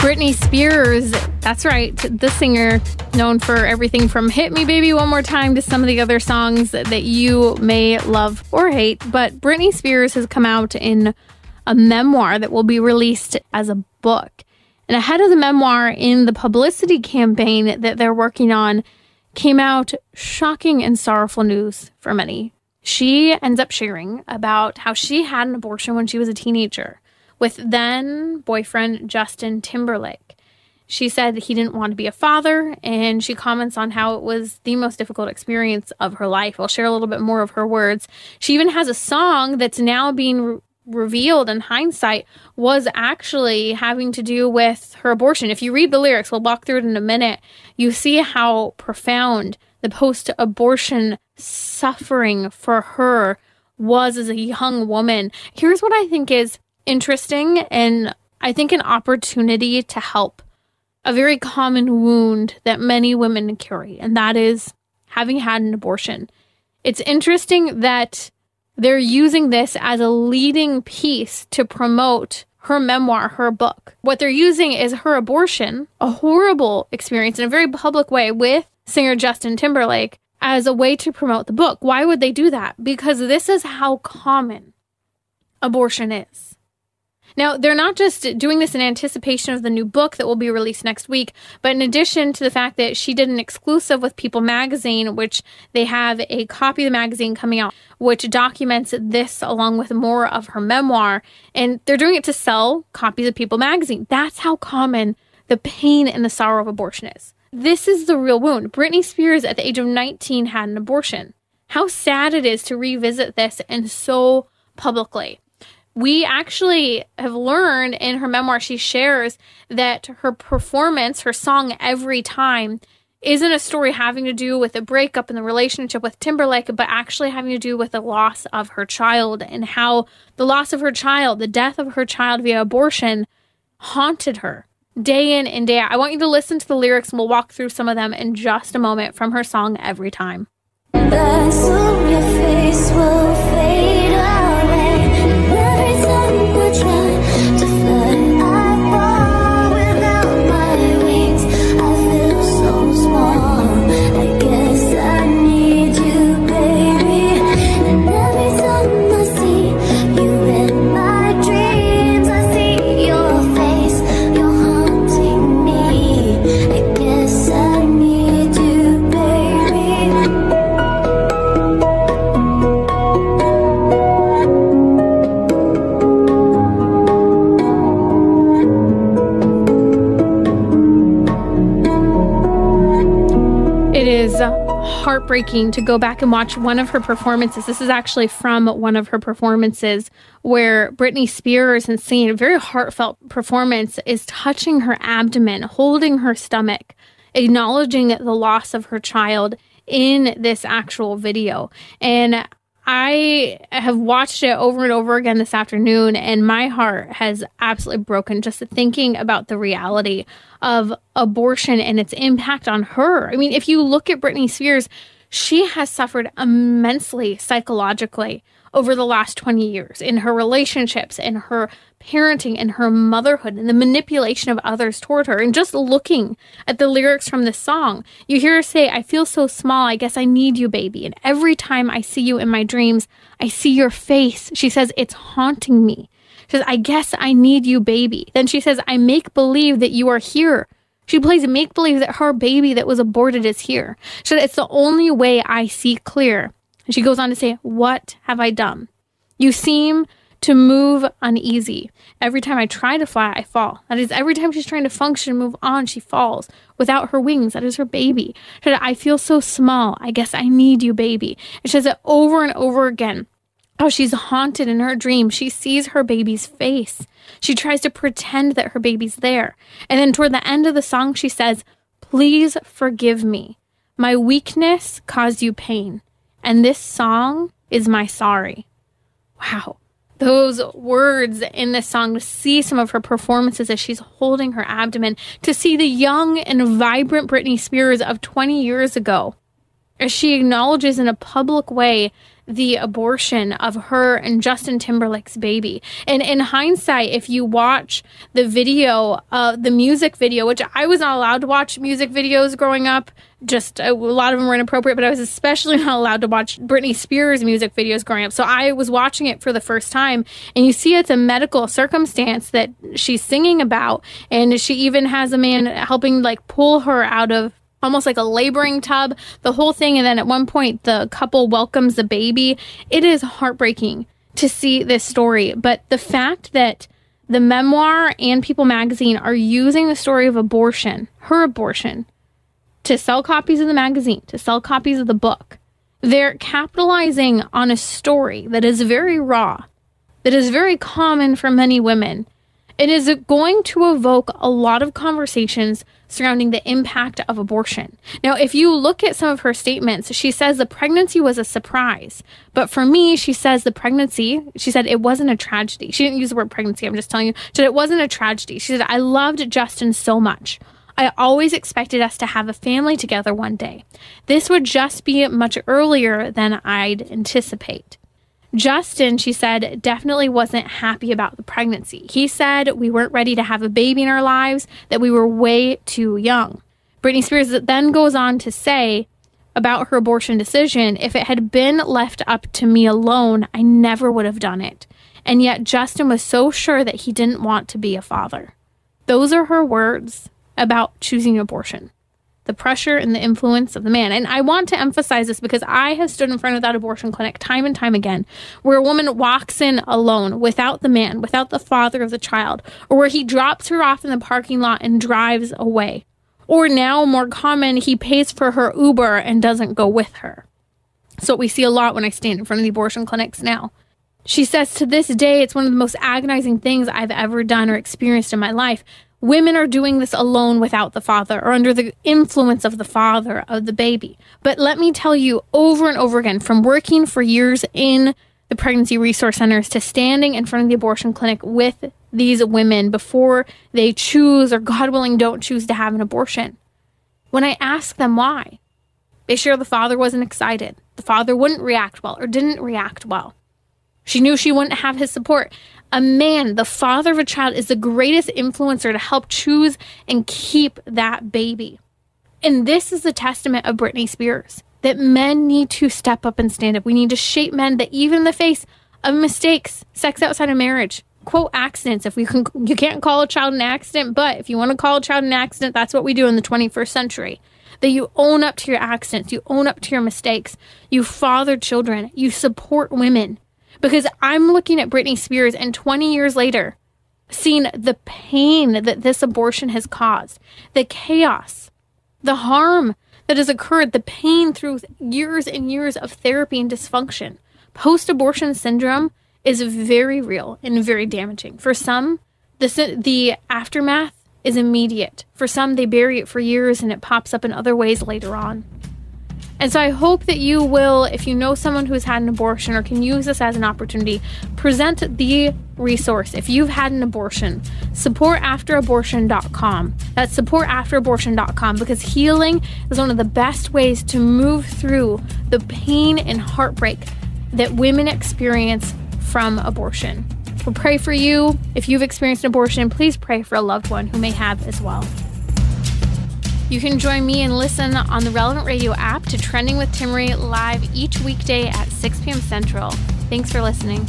Britney Spears, that's right, the singer known for everything from Hit Me Baby One More Time to some of the other songs that you may love or hate. But Britney Spears has come out in a memoir that will be released as a book. And ahead of the memoir, in the publicity campaign that they're working on, came out shocking and sorrowful news for many. She ends up sharing about how she had an abortion when she was a teenager with then boyfriend Justin Timberlake. She said that he didn't want to be a father, and she comments on how it was the most difficult experience of her life. I'll share a little bit more of her words. She even has a song that's now being re- revealed in hindsight was actually having to do with her abortion. If you read the lyrics, we'll walk through it in a minute, you see how profound the post abortion suffering for her was as a young woman. Here's what I think is interesting and I think an opportunity to help a very common wound that many women carry, and that is having had an abortion. It's interesting that they're using this as a leading piece to promote her memoir, her book. What they're using is her abortion, a horrible experience in a very public way with singer Justin Timberlake, as a way to promote the book. Why would they do that? Because this is how common abortion is. Now, they're not just doing this in anticipation of the new book that will be released next week, but in addition to the fact that she did an exclusive with People magazine, which they have a copy of the magazine coming out, which documents this along with more of her memoir. And they're doing it to sell copies of People magazine. That's how common the pain and the sorrow of abortion is. This is the real wound. Britney Spears, at the age of 19, had an abortion. How sad it is to revisit this and so publicly we actually have learned in her memoir, she shares that her performance, her song Every Time, isn't a story having to do with a breakup in the relationship with Timberlake, but actually having to do with the loss of her child and how the loss of her child, the death of her child via abortion, haunted her day in and day out. I want you to listen to the lyrics and we'll walk through some of them in just a moment from her song Every Time. Heartbreaking to go back and watch one of her performances. This is actually from one of her performances where Britney Spears, and singing a very heartfelt performance, is touching her abdomen, holding her stomach, acknowledging the loss of her child in this actual video. And I have watched it over and over again this afternoon, and my heart has absolutely broken just thinking about the reality of abortion and its impact on her. I mean, if you look at Britney Spears, she has suffered immensely psychologically over the last 20 years in her relationships, in her parenting, in her motherhood, and the manipulation of others toward her. And just looking at the lyrics from this song, you hear her say, I feel so small. I guess I need you, baby. And every time I see you in my dreams, I see your face. She says, It's haunting me. She says, I guess I need you, baby. Then she says, I make believe that you are here. She plays make believe that her baby that was aborted is here. She said, It's the only way I see clear. And she goes on to say, What have I done? You seem to move uneasy. Every time I try to fly, I fall. That is, every time she's trying to function, move on, she falls. Without her wings, that is her baby. She said, I feel so small. I guess I need you, baby. And she says it over and over again. How she's haunted in her dream. She sees her baby's face. She tries to pretend that her baby's there. And then toward the end of the song, she says, Please forgive me. My weakness caused you pain and this song is my sorry. Wow. Those words in this song, to see some of her performances as she's holding her abdomen, to see the young and vibrant Britney Spears of 20 years ago, as she acknowledges in a public way the abortion of her and Justin Timberlake's baby. And in hindsight, if you watch the video, uh, the music video, which I was not allowed to watch music videos growing up, just a, a lot of them were inappropriate, but I was especially not allowed to watch Britney Spears music videos growing up. So I was watching it for the first time, and you see it's a medical circumstance that she's singing about, and she even has a man helping like pull her out of almost like a laboring tub, the whole thing. And then at one point, the couple welcomes the baby. It is heartbreaking to see this story. But the fact that the memoir and People magazine are using the story of abortion, her abortion, to sell copies of the magazine, to sell copies of the book, they're capitalizing on a story that is very raw, that is very common for many women. It is going to evoke a lot of conversations surrounding the impact of abortion. Now, if you look at some of her statements, she says the pregnancy was a surprise. But for me, she says the pregnancy, she said it wasn't a tragedy. She didn't use the word pregnancy. I'm just telling you. She said it wasn't a tragedy. She said, I loved Justin so much. I always expected us to have a family together one day. This would just be much earlier than I'd anticipate. Justin, she said, definitely wasn't happy about the pregnancy. He said we weren't ready to have a baby in our lives, that we were way too young. Britney Spears then goes on to say about her abortion decision if it had been left up to me alone, I never would have done it. And yet, Justin was so sure that he didn't want to be a father. Those are her words about choosing abortion the pressure and the influence of the man. And I want to emphasize this because I have stood in front of that abortion clinic time and time again where a woman walks in alone without the man, without the father of the child, or where he drops her off in the parking lot and drives away. Or now, more common, he pays for her Uber and doesn't go with her. So we see a lot when I stand in front of the abortion clinics now. She says to this day, it's one of the most agonizing things I've ever done or experienced in my life women are doing this alone without the father or under the influence of the father of the baby. But let me tell you over and over again from working for years in the pregnancy resource centers to standing in front of the abortion clinic with these women before they choose or God willing don't choose to have an abortion. When I ask them why, they share the father wasn't excited. The father wouldn't react well or didn't react well. She knew she wouldn't have his support. A man, the father of a child, is the greatest influencer to help choose and keep that baby. And this is a testament of Britney Spears that men need to step up and stand up. We need to shape men that even in the face of mistakes, sex outside of marriage, quote accidents, if we can you can't call a child an accident, but if you want to call a child an accident, that's what we do in the 21st century. That you own up to your accidents, you own up to your mistakes, you father children, you support women because I'm looking at Britney Spears and 20 years later, seeing the pain that this abortion has caused, the chaos, the harm that has occurred, the pain through years and years of therapy and dysfunction. Post abortion syndrome is very real and very damaging. For some, the, the aftermath is immediate. For some, they bury it for years and it pops up in other ways later on. And so I hope that you will, if you know someone who's had an abortion or can use this as an opportunity, present the resource. If you've had an abortion, supportafterabortion.com. That's supportafterabortion.com because healing is one of the best ways to move through the pain and heartbreak that women experience from abortion. We'll pray for you. If you've experienced an abortion, please pray for a loved one who may have as well. You can join me and listen on the Relevant Radio app to Trending with Timmerie live each weekday at 6 p.m. Central. Thanks for listening.